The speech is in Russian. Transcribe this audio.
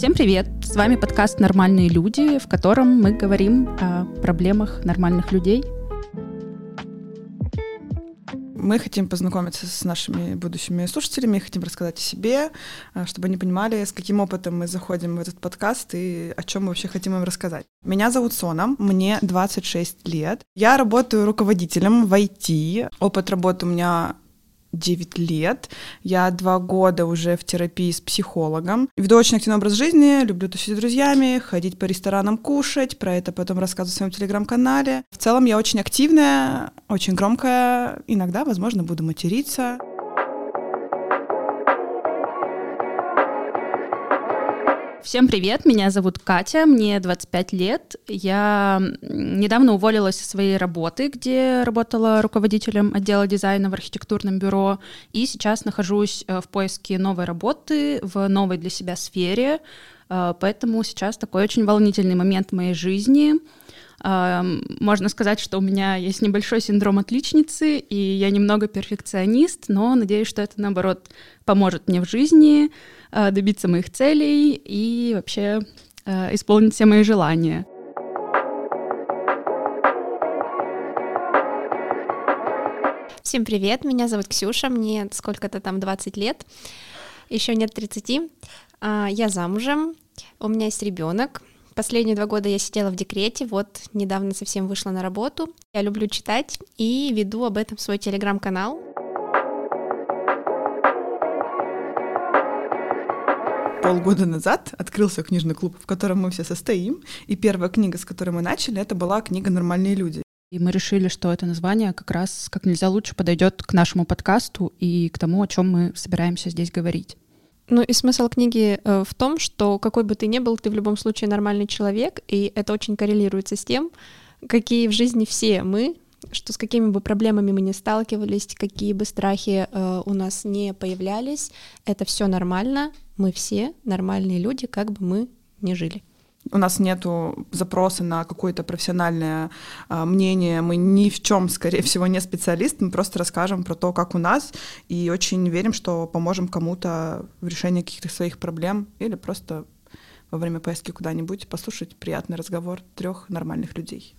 Всем привет! С вами подкаст «Нормальные люди», в котором мы говорим о проблемах нормальных людей. Мы хотим познакомиться с нашими будущими слушателями, хотим рассказать о себе, э, чтобы они понимали, с каким опытом мы заходим в этот подкаст и о чем мы вообще хотим им рассказать. Меня зовут Сона, мне 26 лет. Я работаю руководителем в IT. Опыт работы у меня 9 лет. Я два года уже в терапии с психологом. Веду очень активный образ жизни, люблю тусить с друзьями, ходить по ресторанам кушать, про это потом рассказываю в своем телеграм-канале. В целом я очень активная, очень громкая, иногда, возможно, буду материться. Всем привет, меня зовут Катя, мне 25 лет. Я недавно уволилась со своей работы, где работала руководителем отдела дизайна в архитектурном бюро, и сейчас нахожусь э, в поиске новой работы в новой для себя сфере, поэтому сейчас такой очень волнительный момент в моей жизни. Э, можно сказать, что у меня есть небольшой синдром отличницы, и я немного перфекционист, но надеюсь, что это, наоборот, поможет мне в жизни, Э, добиться моих целей и вообще э, исполнить все мои желания. Всем привет, меня зовут Ксюша, мне сколько-то там 20 лет, еще нет 30. А, я замужем, у меня есть ребенок. Последние два года я сидела в декрете, вот недавно совсем вышла на работу. Я люблю читать и веду об этом свой телеграм-канал. полгода назад открылся книжный клуб, в котором мы все состоим, и первая книга, с которой мы начали, это была книга «Нормальные люди». И мы решили, что это название как раз как нельзя лучше подойдет к нашему подкасту и к тому, о чем мы собираемся здесь говорить. Ну и смысл книги э, в том, что какой бы ты ни был, ты в любом случае нормальный человек, и это очень коррелируется с тем, какие в жизни все мы, что с какими бы проблемами мы не сталкивались, какие бы страхи э, у нас не появлялись, это все нормально, мы все нормальные люди, как бы мы ни жили. У нас нет запроса на какое-то профессиональное а, мнение. Мы ни в чем, скорее всего, не специалист. Мы просто расскажем про то, как у нас, и очень верим, что поможем кому-то в решении каких-то своих проблем или просто во время поездки куда-нибудь послушать приятный разговор трех нормальных людей.